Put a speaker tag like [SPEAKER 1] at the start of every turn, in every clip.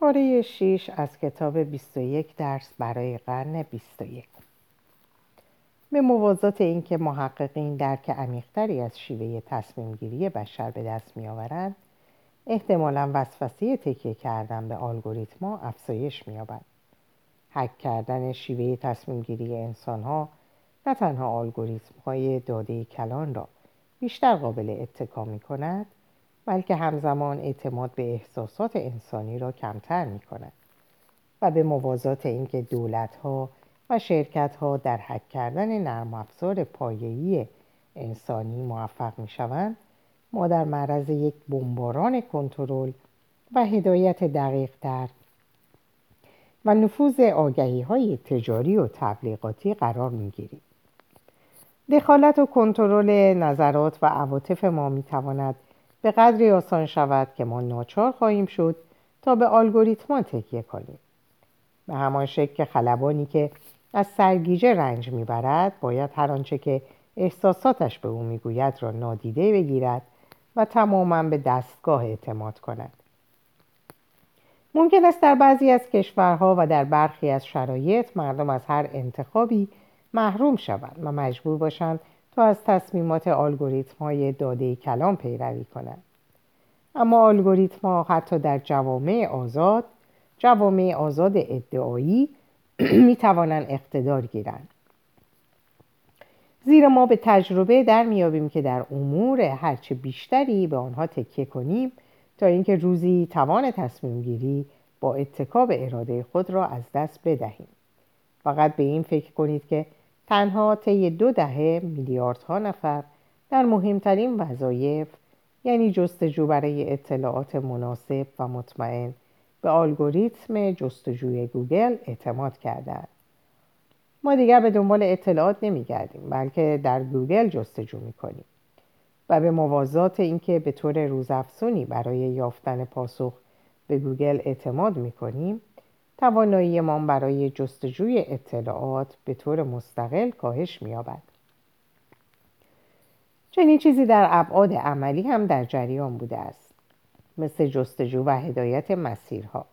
[SPEAKER 1] پاره 6 از کتاب 21 درس برای قرن 21 به موازات اینکه محققین درک عمیقتری از شیوه تصمیم گیری بشر به دست میآورند احتمالا وسوسه تکیه کردن به الگوریتما افزایش مییابد. حک کردن شیوه تصمیم گیری انسان ها نه تنها الگوریتم های داده کلان را بیشتر قابل اتکا می کند بلکه همزمان اعتماد به احساسات انسانی را کمتر می کند و به موازات اینکه دولت ها و شرکت ها در حک کردن نرم افزار پایه‌ای انسانی موفق می شوند ما در معرض یک بمباران کنترل و هدایت دقیق تر و نفوذ آگهی های تجاری و تبلیغاتی قرار می گیریم. دخالت و کنترل نظرات و عواطف ما می تواند به قدری آسان شود که ما ناچار خواهیم شد تا به الگوریتما تکیه کنیم. به همان شکل که خلبانی که از سرگیجه رنج می‌برد باید هر آنچه که احساساتش به او می‌گوید را نادیده بگیرد و تماما به دستگاه اعتماد کند. ممکن است در بعضی از کشورها و در برخی از شرایط مردم از هر انتخابی محروم شوند و مجبور باشند تا از تصمیمات الگوریتم های داده کلام پیروی کنند اما الگوریتم ها حتی در جوامع آزاد جوامع آزاد ادعایی می توانند اقتدار گیرند. زیرا ما به تجربه در میابیم که در امور هرچه بیشتری به آنها تکیه کنیم تا اینکه روزی توان تصمیم گیری با اتکا به اراده خود را از دست بدهیم. فقط به این فکر کنید که تنها طی دو دهه میلیاردها نفر در مهمترین وظایف یعنی جستجو برای اطلاعات مناسب و مطمئن به الگوریتم جستجوی گوگل اعتماد کردند. ما دیگر به دنبال اطلاعات نمیگردیم بلکه در گوگل جستجو می‌کنیم و به موازات اینکه به طور روزافزونی برای یافتن پاسخ به گوگل اعتماد می‌کنیم تواناییمان برای جستجوی اطلاعات به طور مستقل کاهش مییابد. چنین چیزی در ابعاد عملی هم در جریان بوده است مثل جستجو و هدایت مسیرها.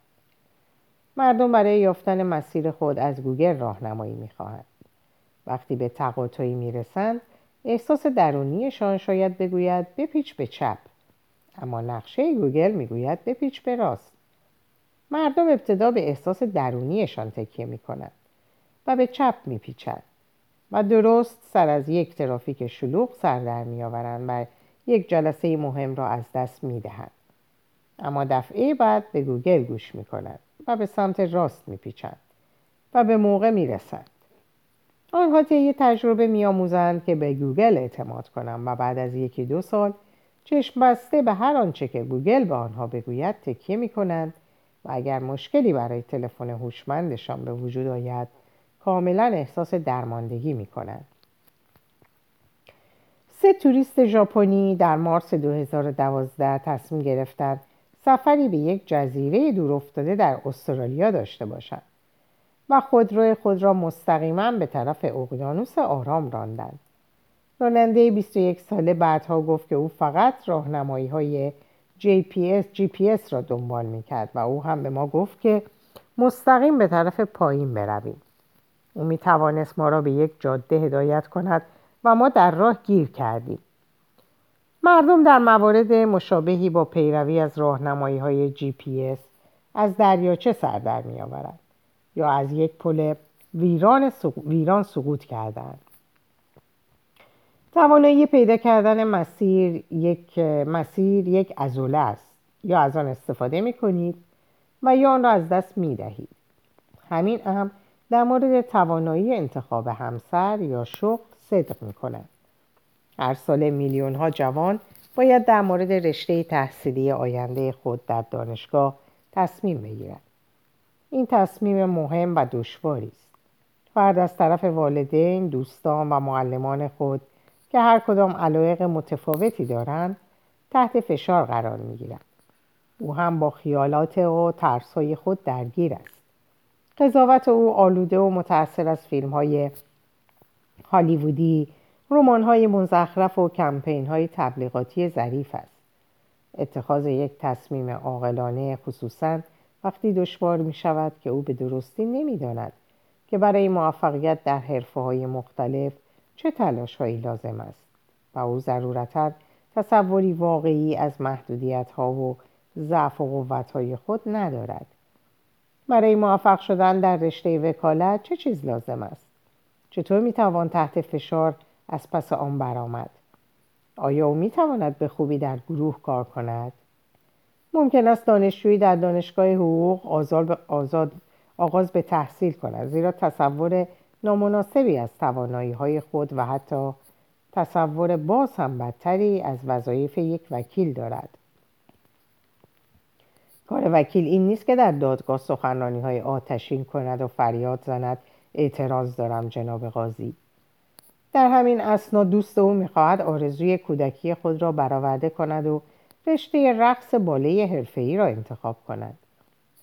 [SPEAKER 1] مردم برای یافتن مسیر خود از گوگل راهنمایی می‌خواهند. وقتی به تقاطعی می‌رسند احساس درونیشان شاید بگوید بپیچ به چپ. اما نقشه گوگل می‌گوید بپیچ به راست. مردم ابتدا به احساس درونیشان تکیه می‌کنند و به چپ میپیچند و درست سر از یک ترافیک شلوغ سر در میآورند و یک جلسه مهم را از دست می‌دهند. اما دفعه بعد به گوگل گوش می‌کنند و به سمت راست میپیچند و به موقع می‌رسند. آنها طی تجربه میآموزند که به گوگل اعتماد کنند و بعد از یکی دو سال چشم بسته به هر آنچه که گوگل به آنها بگوید تکیه می‌کنند و اگر مشکلی برای تلفن هوشمندشان به وجود آید کاملا احساس درماندگی می کنند. سه توریست ژاپنی در مارس 2012 تصمیم گرفتند سفری به یک جزیره دورافتاده در استرالیا داشته باشند و خودرو خود را مستقیما به طرف اقیانوس آرام راندند. راننده 21 ساله بعدها گفت که او فقط راهنمایی های GPS, GPS را دنبال می‌کرد و او هم به ما گفت که مستقیم به طرف پایین برویم. او می توانست ما را به یک جاده هدایت کند و ما در راه گیر کردیم. مردم در موارد مشابهی با پیروی از راهنمایی های جی پی اس از دریاچه سر در می آورند یا از یک پل ویران, ویران سقوط کردند. توانایی پیدا کردن مسیر یک مسیر یک ازوله است. یا از آن استفاده می کنید و یا آن را از دست می دهید همین هم در مورد توانایی انتخاب همسر یا شغل صدق می کند هر سال میلیون ها جوان باید در مورد رشته تحصیلی آینده خود در دانشگاه تصمیم بگیرد این تصمیم مهم و دشواری است. فرد از طرف والدین دوستان و معلمان خود که هر کدام علایق متفاوتی دارند تحت فشار قرار می گیرند. او هم با خیالات و ترسهای خود درگیر است. قضاوت او آلوده و متأثر از فیلم های هالیوودی، رمان های مزخرف و کمپین های تبلیغاتی ظریف است. اتخاذ یک تصمیم عاقلانه خصوصا وقتی دشوار می شود که او به درستی نمی‌داند که برای موفقیت در حرفه های مختلف چه تلاش هایی لازم است و او ضرورتا تصوری واقعی از محدودیت ها و ضعف و قوت های خود ندارد. برای موفق شدن در رشته وکالت چه چیز لازم است؟ چطور می توان تحت فشار از پس آن برآمد؟ آیا او می تواند به خوبی در گروه کار کند؟ ممکن است دانشجویی در دانشگاه حقوق آزاد, آغاز به تحصیل کند زیرا تصور نامناسبی از توانایی های خود و حتی تصور باز هم بدتری از وظایف یک وکیل دارد. کار وکیل این نیست که در دادگاه سخنرانی های آتشین کند و فریاد زند اعتراض دارم جناب قاضی. در همین اسنا دوست او می‌خواهد آرزوی کودکی خود را برآورده کند و رشته رقص باله حرفه‌ای را انتخاب کند.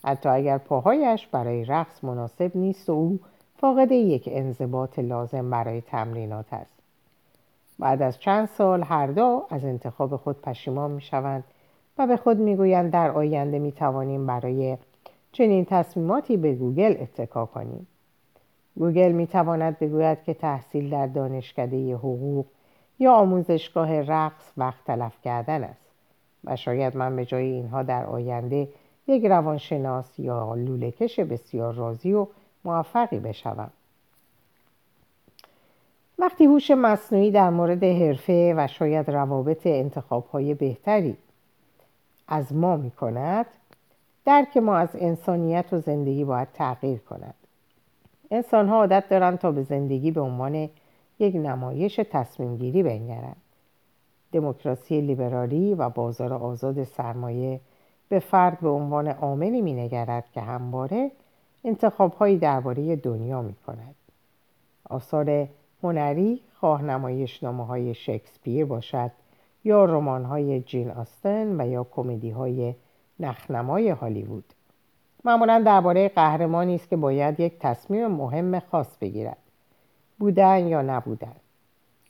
[SPEAKER 1] حتی اگر پاهایش برای رقص مناسب نیست و او فاقد یک انضباط لازم برای تمرینات است. بعد از چند سال هر دو از انتخاب خود پشیمان می شوند و به خود می‌گویند در آینده می توانیم برای چنین تصمیماتی به گوگل اتکا کنیم. گوگل می تواند بگوید که تحصیل در دانشکده حقوق یا آموزشگاه رقص وقت تلف کردن است و شاید من به جای اینها در آینده یک روانشناس یا لولهکش بسیار راضی و موفقی بشوم. وقتی هوش مصنوعی در مورد حرفه و شاید روابط انتخابهای بهتری از ما می کند درک ما از انسانیت و زندگی باید تغییر کند. انسان ها عادت دارند تا به زندگی به عنوان یک نمایش تصمیم گیری بنگرند. دموکراسی لیبرالی و بازار آزاد سرمایه به فرد به عنوان عاملی مینگرد که همواره انتخابهایی درباره دنیا می کند. آثار هنری خواه نمایشنامه های شکسپیر باشد یا رمان های جین آستن و یا کمدی های نخنمای هالیوود. معمولا درباره قهرمانی است که باید یک تصمیم مهم خاص بگیرد. بودن یا نبودن.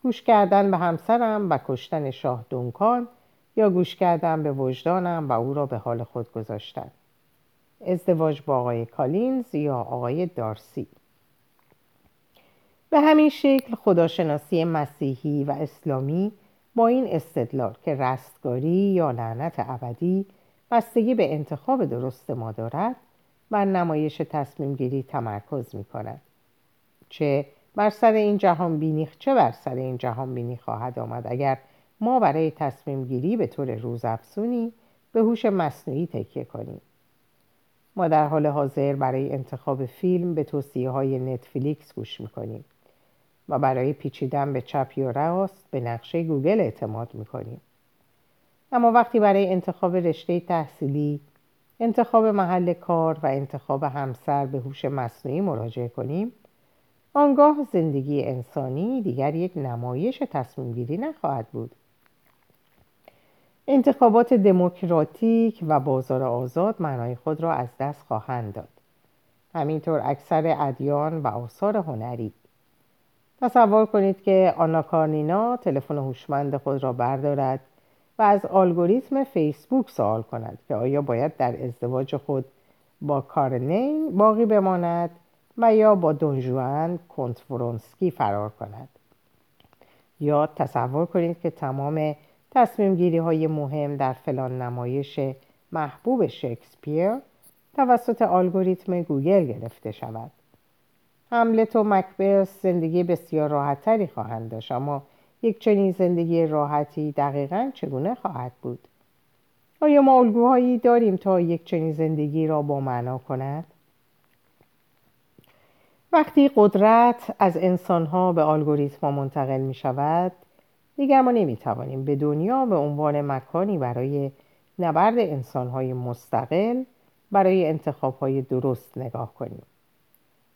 [SPEAKER 1] گوش کردن به همسرم و کشتن شاه دونکان یا گوش کردن به وجدانم و او را به حال خود گذاشتن. ازدواج با آقای کالینز یا آقای دارسی به همین شکل خداشناسی مسیحی و اسلامی با این استدلال که رستگاری یا لعنت ابدی بستگی به انتخاب درست ما دارد بر نمایش تصمیم گیری تمرکز می کند. چه بر سر این جهان بینی چه بر سر این جهان بینی خواهد آمد اگر ما برای تصمیم گیری به طور روزافزونی به هوش مصنوعی تکیه کنیم ما در حال حاضر برای انتخاب فیلم به توصیه های نتفلیکس گوش می‌کنیم و برای پیچیدن به چپ یا راست به نقشه گوگل اعتماد می‌کنیم. اما وقتی برای انتخاب رشته تحصیلی انتخاب محل کار و انتخاب همسر به هوش مصنوعی مراجعه کنیم آنگاه زندگی انسانی دیگر یک نمایش تصمیم گیری نخواهد بود. انتخابات دموکراتیک و بازار آزاد معنای خود را از دست خواهند داد. همینطور اکثر ادیان و آثار هنری. تصور کنید که آنا کارنینا تلفن هوشمند خود را بردارد و از الگوریتم فیسبوک سوال کند که آیا باید در ازدواج خود با کارنین باقی بماند و یا با دونجوان کنتفرونسکی فرار کند. یا تصور کنید که تمام تصمیم گیری های مهم در فلان نمایش محبوب شکسپیر توسط الگوریتم گوگل گرفته شود. هملت و مکبرس زندگی بسیار راحتتری خواهند داشت اما یک چنین زندگی راحتی دقیقا چگونه خواهد بود؟ آیا ما الگوهایی داریم تا یک چنین زندگی را با معنا کند؟ وقتی قدرت از انسانها به الگوریتم منتقل می شود دیگر ما نمی توانیم به دنیا به عنوان مکانی برای نبرد انسانهای مستقل برای انتخابهای درست نگاه کنیم.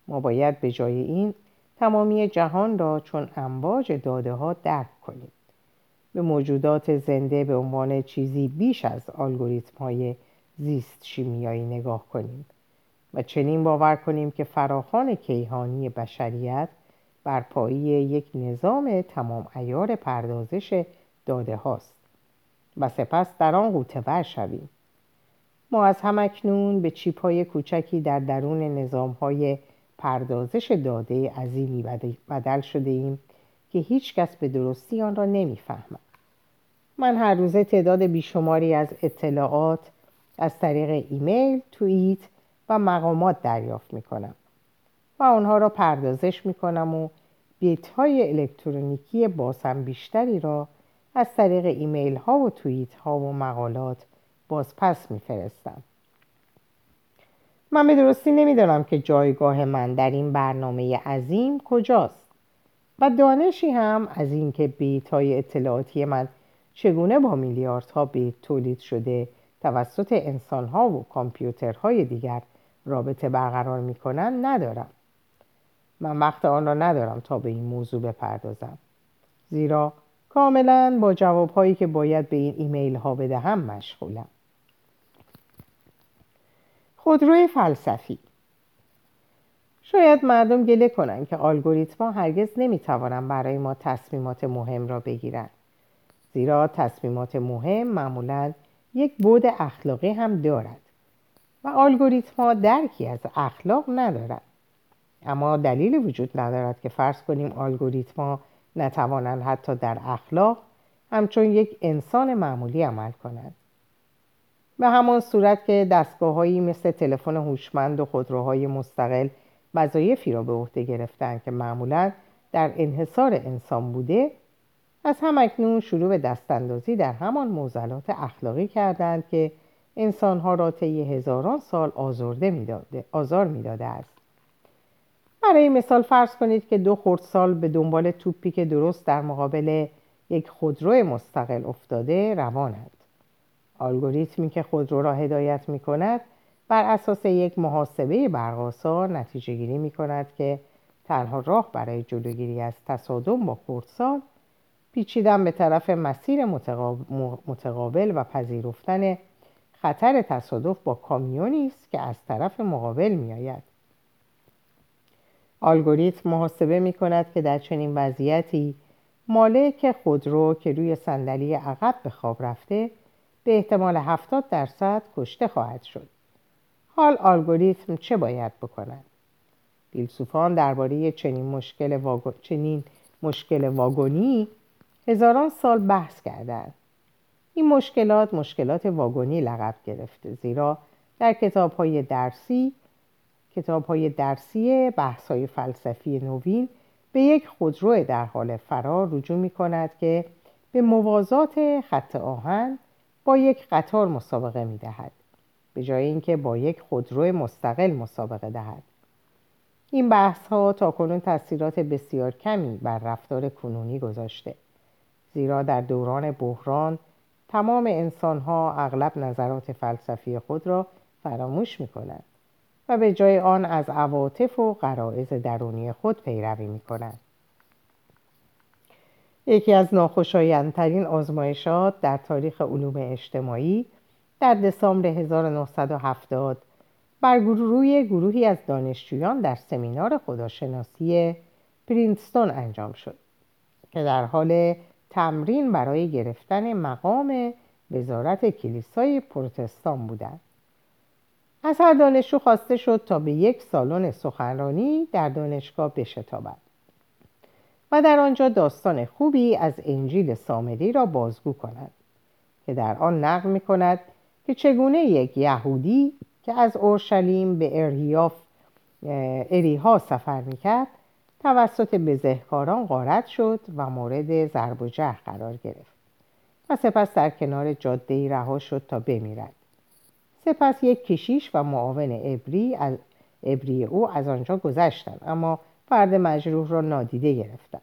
[SPEAKER 1] ما باید به جای این تمامی جهان را چون امواج داده ها درک کنیم. به موجودات زنده به عنوان چیزی بیش از الگوریتم های زیست شیمیایی نگاه کنیم و چنین باور کنیم که فراخان کیهانی بشریت بر پایی یک نظام تمام ایار پردازش داده هاست و سپس در آن غوطه شویم ما از همکنون به چیپ های کوچکی در درون نظام های پردازش داده عظیمی بدل شده ایم که هیچ کس به درستی آن را نمی‌فهمد. من هر روزه تعداد بیشماری از اطلاعات از طریق ایمیل، توییت و مقامات دریافت می کنم و آنها را پردازش می کنم و بیت های الکترونیکی بازم بیشتری را از طریق ایمیل ها و توییت ها و مقالات بازپس می فرستم. من به درستی نمی‌دانم که جایگاه من در این برنامه عظیم کجاست و دانشی هم از اینکه بیت های اطلاعاتی من چگونه با میلیاردها بیت تولید شده توسط انسانها و کامپیوترهای دیگر رابطه برقرار می کنند ندارم من وقت آن را ندارم تا به این موضوع بپردازم. زیرا کاملا با جوابهایی که باید به این ایمیل ها بدهم مشغولم. خودروی فلسفی. شاید مردم گله کنند که الگوریتما هرگز نمی‌توانند برای ما تصمیمات مهم را بگیرند زیرا تصمیمات مهم معمولا یک بود اخلاقی هم دارد و الگوریتما درکی از اخلاق ندارد. اما دلیلی وجود ندارد که فرض کنیم الگوریتما نتوانند حتی در اخلاق همچون یک انسان معمولی عمل کنند. به همان صورت که دستگاههایی مثل تلفن هوشمند و خودروهای مستقل وظایفی را به عهده گرفتند که معمولا در انحصار انسان بوده از همکنون شروع به دستاندازی در همان موزلات اخلاقی کردند که انسانها را طی هزاران سال آزرده می‌داده، آزار می‌داده است. برای مثال فرض کنید که دو خردسال به دنبال توپی که درست در مقابل یک خودرو مستقل افتاده روانند الگوریتمی که خودرو را هدایت می کند بر اساس یک محاسبه برقاسا نتیجه گیری می کند که تنها راه برای جلوگیری از تصادم با خردسال پیچیدن به طرف مسیر متقابل و پذیرفتن خطر تصادف با کامیونی است که از طرف مقابل می آید. الگوریتم محاسبه می کند که در چنین وضعیتی مالک خودرو که روی صندلی عقب به خواب رفته به احتمال 70 درصد کشته خواهد شد. حال الگوریتم چه باید بکند؟ فیلسوفان درباره چنین مشکل, واگو... چنین مشکل واگونی هزاران سال بحث کردند. این مشکلات مشکلات واگونی لقب گرفته زیرا در کتاب های درسی کتاب های درسی بحث های فلسفی نوین به یک خودرو در حال فرار رجوع می کند که به موازات خط آهن با یک قطار مسابقه می دهد به جای اینکه با یک خودرو مستقل مسابقه دهد. این بحث ها تا کنون تاثیرات بسیار کمی بر رفتار کنونی گذاشته زیرا در دوران بحران تمام انسان ها اغلب نظرات فلسفی خود را فراموش می کنند و به جای آن از عواطف و قرائز درونی خود پیروی می کنند. یکی از ناخوشایندترین آزمایشات در تاریخ علوم اجتماعی در دسامبر 1970 بر روی گروهی از دانشجویان در سمینار خداشناسی پرینستون انجام شد که در حال تمرین برای گرفتن مقام وزارت کلیسای پروتستان بودند از هر دانشجو خواسته شد تا به یک سالن سخنرانی در دانشگاه بشتابد و در آنجا داستان خوبی از انجیل سامری را بازگو کند که در آن نقل می کند که چگونه یک یهودی که از اورشلیم به اریاف اریها سفر می‌کرد توسط بزهکاران غارت شد و مورد ضرب و جرح قرار گرفت و سپس در کنار جاده رها شد تا بمیرد. سپس یک کشیش و معاون ابری از ابری او از آنجا گذشتند اما فرد مجروح را نادیده گرفتند.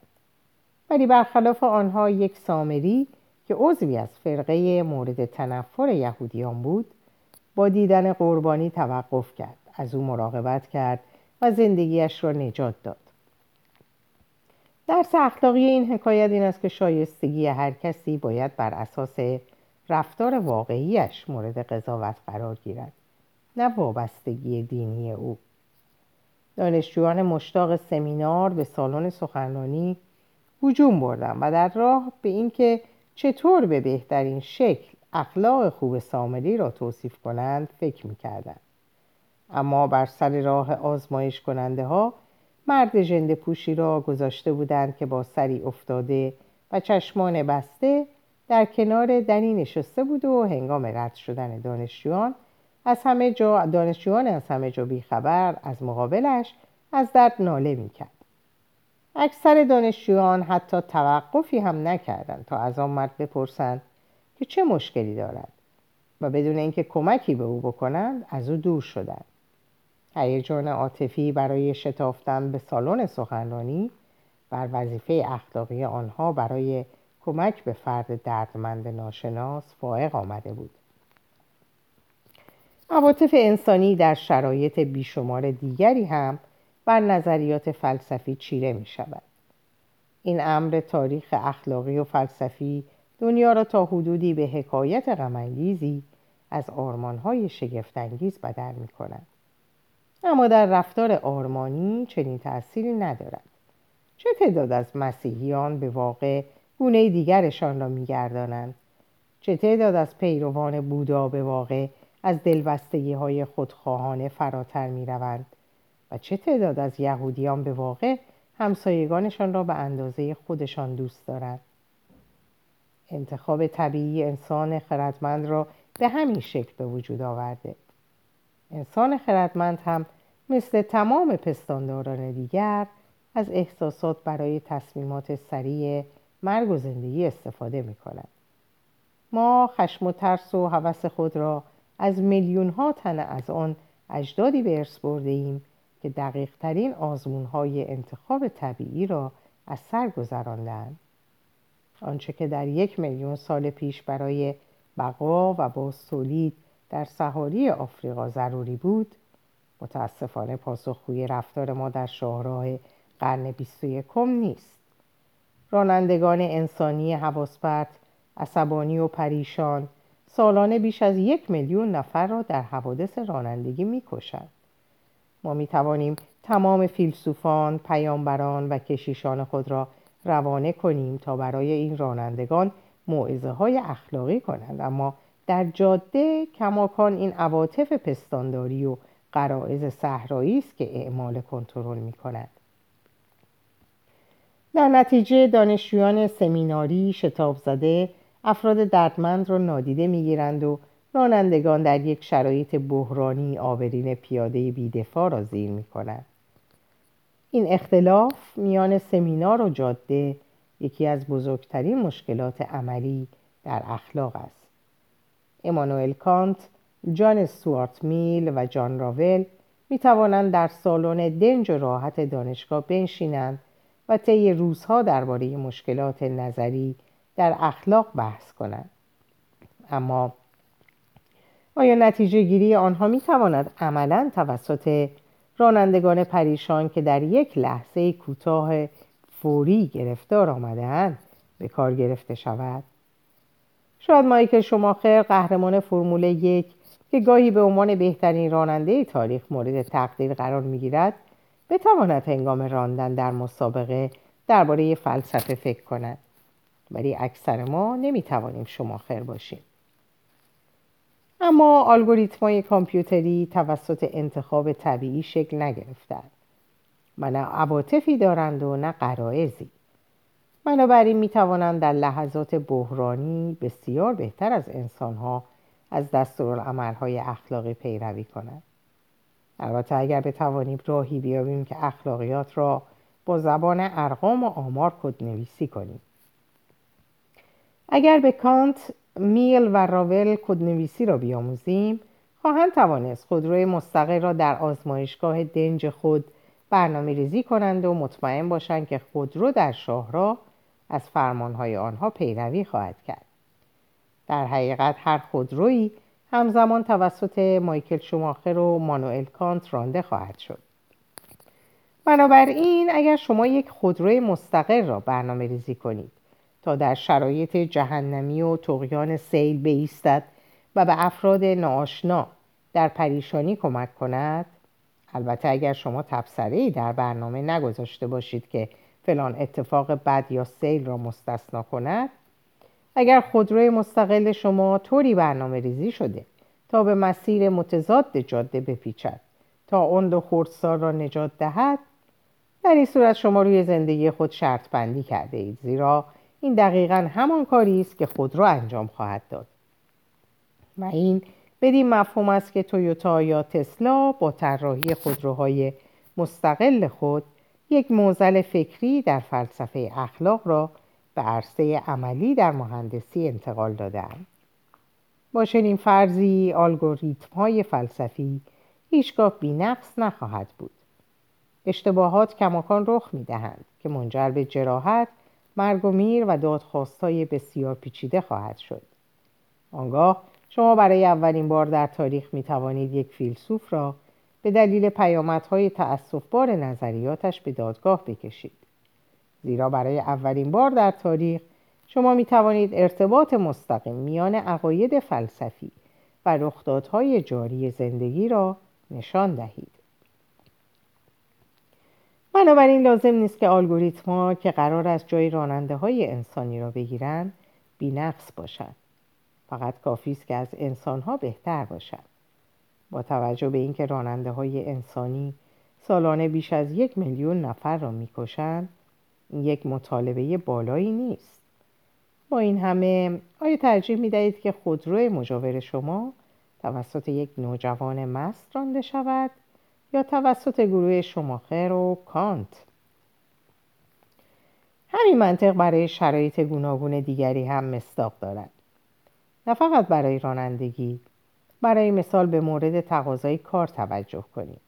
[SPEAKER 1] ولی برخلاف آنها یک سامری که عضوی از فرقه مورد تنفر یهودیان بود با دیدن قربانی توقف کرد از او مراقبت کرد و زندگیش را نجات داد. درس اخلاقی این حکایت این است که شایستگی هر کسی باید بر اساس رفتار واقعیش مورد قضاوت قرار گیرد نه وابستگی دینی او. دانشجویان مشتاق سمینار به سالن سخنرانی هجوم بردن و در راه به اینکه چطور به بهترین شکل اخلاق خوب سامری را توصیف کنند فکر می‌کردند. اما بر سر راه آزمایش کننده ها مرد جند پوشی را گذاشته بودند که با سری افتاده و چشمان بسته در کنار دنی نشسته بود و هنگام رد شدن دانشجویان از همه جا دانشجویان از همه جا بیخبر از مقابلش از درد ناله می‌کرد. اکثر دانشجویان حتی توقفی هم نکردند تا از آن مرد بپرسند که چه مشکلی دارد و بدون اینکه کمکی به او بکنند از او دور شدند. هیجان عاطفی برای شتافتن به سالن سخنرانی بر وظیفه اخلاقی آنها برای کمک به فرد دردمند ناشناس فائق آمده بود عواطف انسانی در شرایط بیشمار دیگری هم بر نظریات فلسفی چیره می شود. این امر تاریخ اخلاقی و فلسفی دنیا را تا حدودی به حکایت غمانگیزی از آرمانهای شگفتانگیز بدل می کند. اما در رفتار آرمانی چنین تأثیری ندارد. چه تعداد از مسیحیان به واقع گونه دیگرشان را میگردانند. چه تعداد از پیروان بودا به واقع از دلبستگی های خودخواهانه فراتر می روند و چه تعداد از یهودیان به واقع همسایگانشان را به اندازه خودشان دوست دارند. انتخاب طبیعی انسان خردمند را به همین شکل به وجود آورده. انسان خردمند هم مثل تمام پستانداران دیگر از احساسات برای تصمیمات سریع مرگ و زندگی استفاده می کند. ما خشم و ترس و هوس خود را از میلیون ها تن از آن اجدادی به ارث برده ایم که دقیق ترین آزمون های انتخاب طبیعی را از سر گذراندند. آنچه که در یک میلیون سال پیش برای بقا و باز تولید در سهاری آفریقا ضروری بود متاسفانه پاسخگوی رفتار ما در شاهراه قرن بیست و نیست رانندگان انسانی حواسپرت عصبانی و پریشان سالانه بیش از یک میلیون نفر را در حوادث رانندگی می‌کشند ما می توانیم تمام فیلسوفان، پیامبران و کشیشان خود را روانه کنیم تا برای این رانندگان موعظه های اخلاقی کنند اما در جاده کماکان این عواطف پستانداری و قرائز صحرایی است که اعمال کنترل می کند. در نتیجه دانشجویان سمیناری شتاب زده افراد دردمند را نادیده می‌گیرند و رانندگان در یک شرایط بحرانی آبرین پیاده بیدفاع را زیر می کنند. این اختلاف میان سمینار و جاده یکی از بزرگترین مشکلات عملی در اخلاق است. امانوئل کانت، جان استوارت میل و جان راول می توانند در سالن دنج و راحت دانشگاه بنشینند و طی روزها درباره مشکلات نظری در اخلاق بحث کنند. اما آیا نتیجه گیری آنها می تواند عملا توسط رانندگان پریشان که در یک لحظه کوتاه فوری گرفتار آمدهاند به کار گرفته شود؟ شاید مایکل شماخر قهرمان فرمول یک که گاهی به عنوان بهترین راننده تاریخ مورد تقدیر قرار می‌گیرد. بتواند هنگام راندن در مسابقه درباره فلسفه فکر کند. ولی اکثر ما نمی‌توانیم شماخر باشیم. اما الگوریتم‌های کامپیوتری توسط انتخاب طبیعی شکل نگرفتند. و نه عواطفی دارند و نه قرائزی بنابراین می توانند در لحظات بحرانی بسیار بهتر از انسانها از دستورالعملهای اخلاقی پیروی کنند. البته اگر بتوانیم راهی بیابیم که اخلاقیات را با زبان ارقام و آمار کد نویسی کنیم. اگر به کانت میل و راول کدنویسی را بیاموزیم خواهند توانست خودروی مستقل را در آزمایشگاه دنج خود برنامه ریزی کنند و مطمئن باشند که خودرو در شاهراه از فرمانهای آنها پیروی خواهد کرد. در حقیقت هر خودرویی همزمان توسط مایکل شوماخر و مانوئل کانت رانده خواهد شد. بنابراین اگر شما یک خودروی مستقل را برنامه ریزی کنید تا در شرایط جهنمی و تقیان سیل بیستد و به افراد ناآشنا در پریشانی کمک کند البته اگر شما تبصره در برنامه نگذاشته باشید که فلان اتفاق بد یا سیل را مستثنا کند اگر خودروی مستقل شما طوری برنامه ریزی شده تا به مسیر متضاد جاده بپیچد تا اون دو خردسال را نجات دهد در این صورت شما روی زندگی خود شرط بندی کرده اید. زیرا این دقیقا همان کاری است که خودرو انجام خواهد داد. و این بدین مفهوم است که تویوتا یا تسلا با طراحی خودروهای مستقل خود یک موزل فکری در فلسفه اخلاق را به عرصه عملی در مهندسی انتقال دادند. با چنین فرضی الگوریتم های فلسفی هیچگاه بینقص نخواهد بود. اشتباهات کماکان رخ می دهند که منجر به جراحت مرگ و میر و دادخواستهای بسیار پیچیده خواهد شد. آنگاه شما برای اولین بار در تاریخ می توانید یک فیلسوف را به دلیل پیامدهای تأصفبار نظریاتش به دادگاه بکشید. زیرا برای اولین بار در تاریخ شما می توانید ارتباط مستقیم میان عقاید فلسفی و رخدادهای جاری زندگی را نشان دهید. بنابراین لازم نیست که الگوریتما که قرار است جای راننده های انسانی را بگیرند بینقص باشند. فقط کافی است که از انسان ها بهتر باشند. با توجه به اینکه راننده های انسانی سالانه بیش از یک میلیون نفر را می‌کشند یک مطالبه بالایی نیست. با این همه آیا ترجیح می دهید که خودرو مجاور شما توسط یک نوجوان مست رانده شود یا توسط گروه شماخر و کانت؟ همین منطق برای شرایط گوناگون دیگری هم مصداق دارد. نه فقط برای رانندگی برای مثال به مورد تقاضای کار توجه کنید.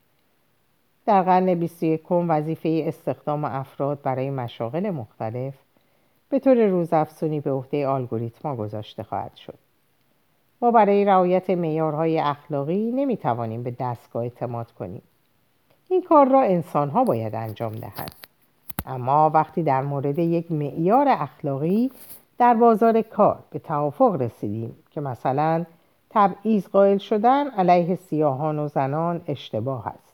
[SPEAKER 1] در قرن 21 وظیفه استخدام افراد برای مشاغل مختلف به طور روزافزونی به عهده الگوریتما گذاشته خواهد شد. ما برای رعایت معیارهای اخلاقی نمی‌توانیم به دستگاه اعتماد کنیم. این کار را انسانها باید انجام دهند. اما وقتی در مورد یک معیار اخلاقی در بازار کار به توافق رسیدیم که مثلا تبعیض قائل شدن علیه سیاهان و زنان اشتباه است.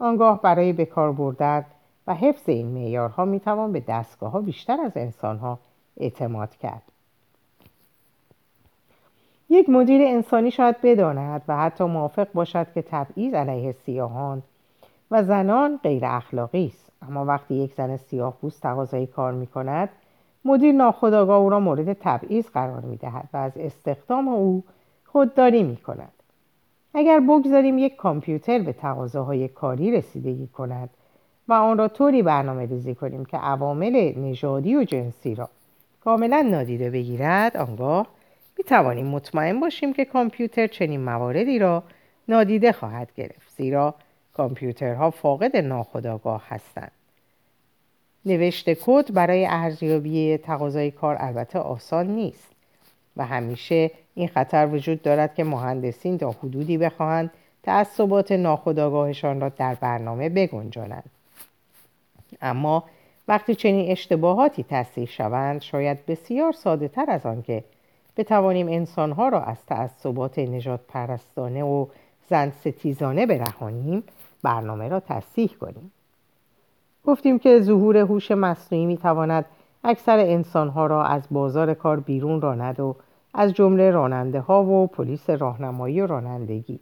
[SPEAKER 1] آنگاه برای بکار بردن و حفظ این معیارها می‌توان به دستگاه ها بیشتر از انسان ها اعتماد کرد. یک مدیر انسانی شاید بداند و حتی موافق باشد که تبعیض علیه سیاهان و زنان غیر اخلاقی است. اما وقتی یک زن سیاه پوست تقاضای کار می کند مدیر ناخداگاه او را مورد تبعیض قرار می دهد و از استخدام او خودداری می کند اگر بگذاریم یک کامپیوتر به تقاضاهای کاری رسیدگی کند و آن را طوری برنامه ریزی کنیم که عوامل نژادی و جنسی را کاملا نادیده بگیرد آنگاه می توانیم مطمئن باشیم که کامپیوتر چنین مواردی را نادیده خواهد گرفت زیرا کامپیوترها فاقد ناخودآگاه هستند. نوشت کد برای ارزیابی تقاضای کار البته آسان نیست و همیشه این خطر وجود دارد که مهندسین تا حدودی بخواهند تعصبات ناخودآگاهشان را در برنامه بگنجانند. اما وقتی چنین اشتباهاتی تصحیح شوند شاید بسیار ساده تر از آنکه بتوانیم انسانها را از تعصبات نجات پرستانه و زن ستیزانه برهانیم برنامه را تصحیح کنیم. گفتیم که ظهور هوش مصنوعی می‌تواند اکثر انسانها را از بازار کار بیرون راند و از جمله راننده ها و پلیس راهنمایی و رانندگی.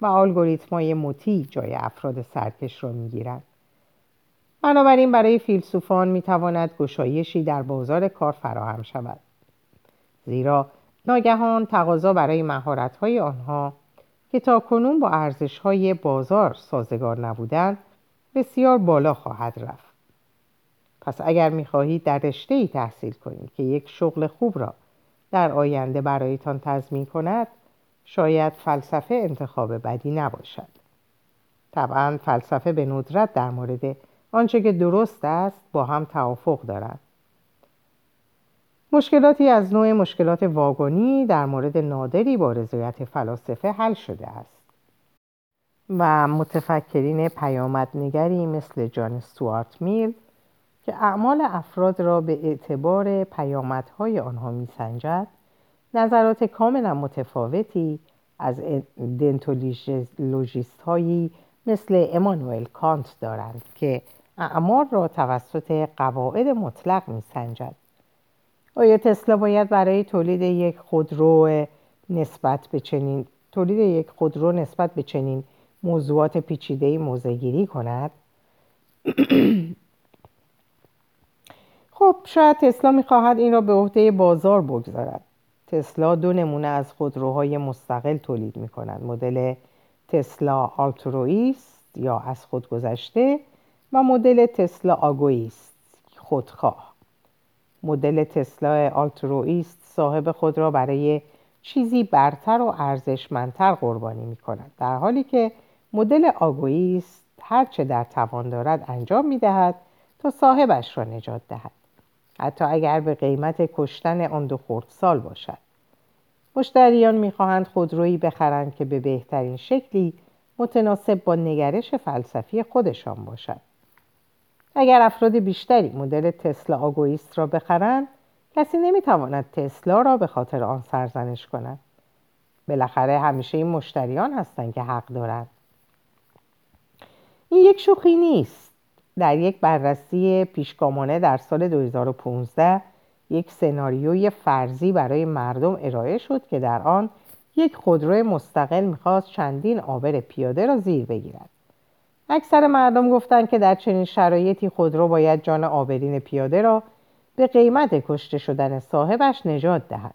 [SPEAKER 1] و الگوریتم های مطیع جای افراد سرکش را می‌گیرند. بنابراین برای فیلسوفان می‌تواند گشایشی در بازار کار فراهم شود. زیرا ناگهان تقاضا برای مهارت های آنها که تا کنون با ارزش های بازار سازگار نبودند بسیار بالا خواهد رفت. پس اگر می‌خواهید در رشته ای تحصیل کنید که یک شغل خوب را در آینده برایتان تضمین کند شاید فلسفه انتخاب بدی نباشد. طبعا فلسفه به ندرت در مورد آنچه که درست است با هم توافق دارد. مشکلاتی از نوع مشکلات واگونی در مورد نادری با رضایت فلاسفه حل شده است. و متفکرین پیامدنگری مثل جان استوارت میل که اعمال افراد را به اعتبار پیامدهای آنها میسنجد نظرات کاملا متفاوتی از دنتولوژیست هایی مثل امانوئل کانت دارند که اعمال را توسط قواعد مطلق میسنجد. آیا تسلا باید برای تولید یک خودرو نسبت به چنین تولید یک خودرو نسبت به چنین موضوعات پیچیده موزگیری کند؟ خب شاید تسلا می‌خواهد این را به عهده بازار بگذارد. تسلا دو نمونه از خودروهای مستقل تولید می کند مدل تسلا آلترویست یا از خود گذشته و مدل تسلا آگویست خودخواه. مدل تسلا آلترویست صاحب خود را برای چیزی برتر و ارزشمندتر قربانی می کند در حالی که مدل آگویست هرچه در توان دارد انجام می دهد تا صاحبش را نجات دهد. حتی اگر به قیمت کشتن آن دو خردسال باشد. مشتریان می‌خواهند خودرویی بخرند که به بهترین شکلی متناسب با نگرش فلسفی خودشان باشد. اگر افراد بیشتری مدل تسلا آگویست را بخرند کسی نمی‌تواند تسلا را به خاطر آن سرزنش کند. بالاخره همیشه این مشتریان هستند که حق دارند. این یک شوخی نیست. در یک بررسی پیشگامانه در سال 2015 یک سناریوی فرضی برای مردم ارائه شد که در آن یک خودرو مستقل می‌خواست چندین آبر پیاده را زیر بگیرد. اکثر مردم گفتند که در چنین شرایطی خودرو باید جان آبرین پیاده را به قیمت کشته شدن صاحبش نجات دهد.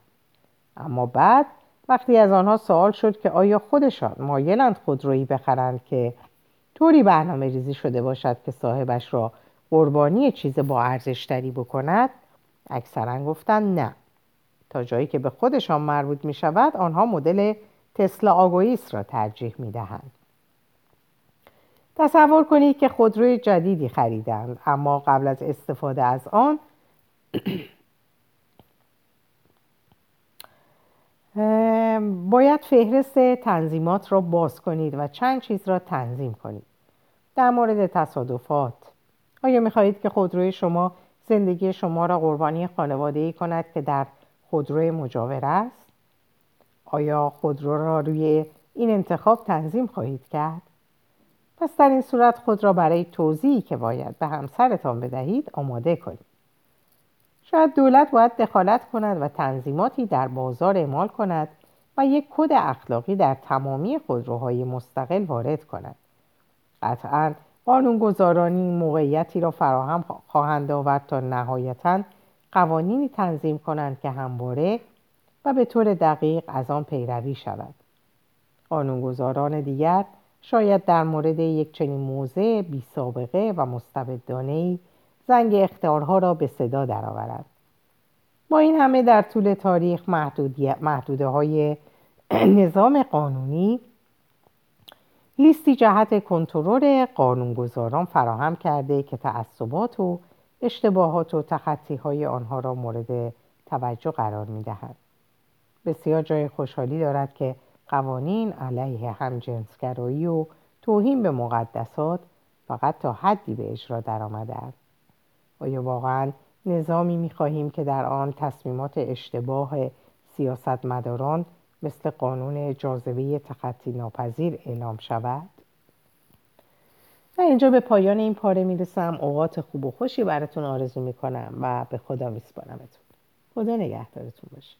[SPEAKER 1] اما بعد وقتی از آنها سوال شد که آیا خودشان مایلند خودرویی بخرند که طوری برنامه ریزی شده باشد که صاحبش را قربانی چیز با ارزشتری بکند اکثرا گفتند نه تا جایی که به خودشان مربوط می شود آنها مدل تسلا آگویس را ترجیح می دهند. تصور کنید که خودروی جدیدی خریدند اما قبل از استفاده از آن باید فهرست تنظیمات را باز کنید و چند چیز را تنظیم کنید در مورد تصادفات آیا می خواهید که خودروی شما زندگی شما را قربانی خانواده ای کند که در خودروی مجاور است؟ آیا خودرو را روی این انتخاب تنظیم خواهید کرد؟ پس در این صورت خود را برای توضیحی که باید به همسرتان بدهید آماده کنید. شاید دولت باید دخالت کند و تنظیماتی در بازار اعمال کند و یک کد اخلاقی در تمامی خودروهای مستقل وارد کند. قطعا قانونگذارانی موقعیتی را فراهم خواهند آورد تا نهایتا قوانینی تنظیم کنند که همواره و به طور دقیق از آن پیروی شود قانونگذاران دیگر شاید در مورد یک چنین موضع بی سابقه و مستبدانه زنگ اختیارها را به صدا درآورند با این همه در طول تاریخ محدوده های نظام قانونی لیستی جهت کنترل قانونگذاران فراهم کرده که تعصبات و اشتباهات و تخطی های آنها را مورد توجه قرار می دهد. بسیار جای خوشحالی دارد که قوانین علیه همجنسگرایی و توهین به مقدسات فقط تا حدی به اجرا درآمده است آیا واقعا نظامی می خواهیم که در آن تصمیمات اشتباه سیاستمداران مثل قانون جاذبه تخطی ناپذیر اعلام شود. و اینجا به پایان این پاره می‌رسم. اوقات خوب و خوشی براتون آرزو می‌کنم و به خدا میسپارمتون. خدا نگهدارتون باشه.